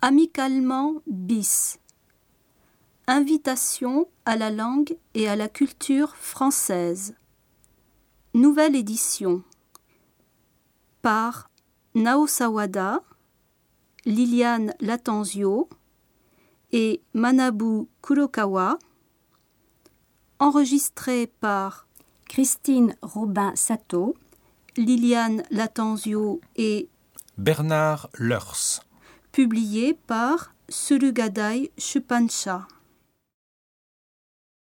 Amicalement bis. Invitation à la langue et à la culture française. Nouvelle édition. Par Nao Sawada, Liliane Latenzio et Manabu Kurokawa. Enregistré par Christine Robin-Sato, Liliane Latenzio et Bernard Leurs. Publié par Surugadai Shupansha.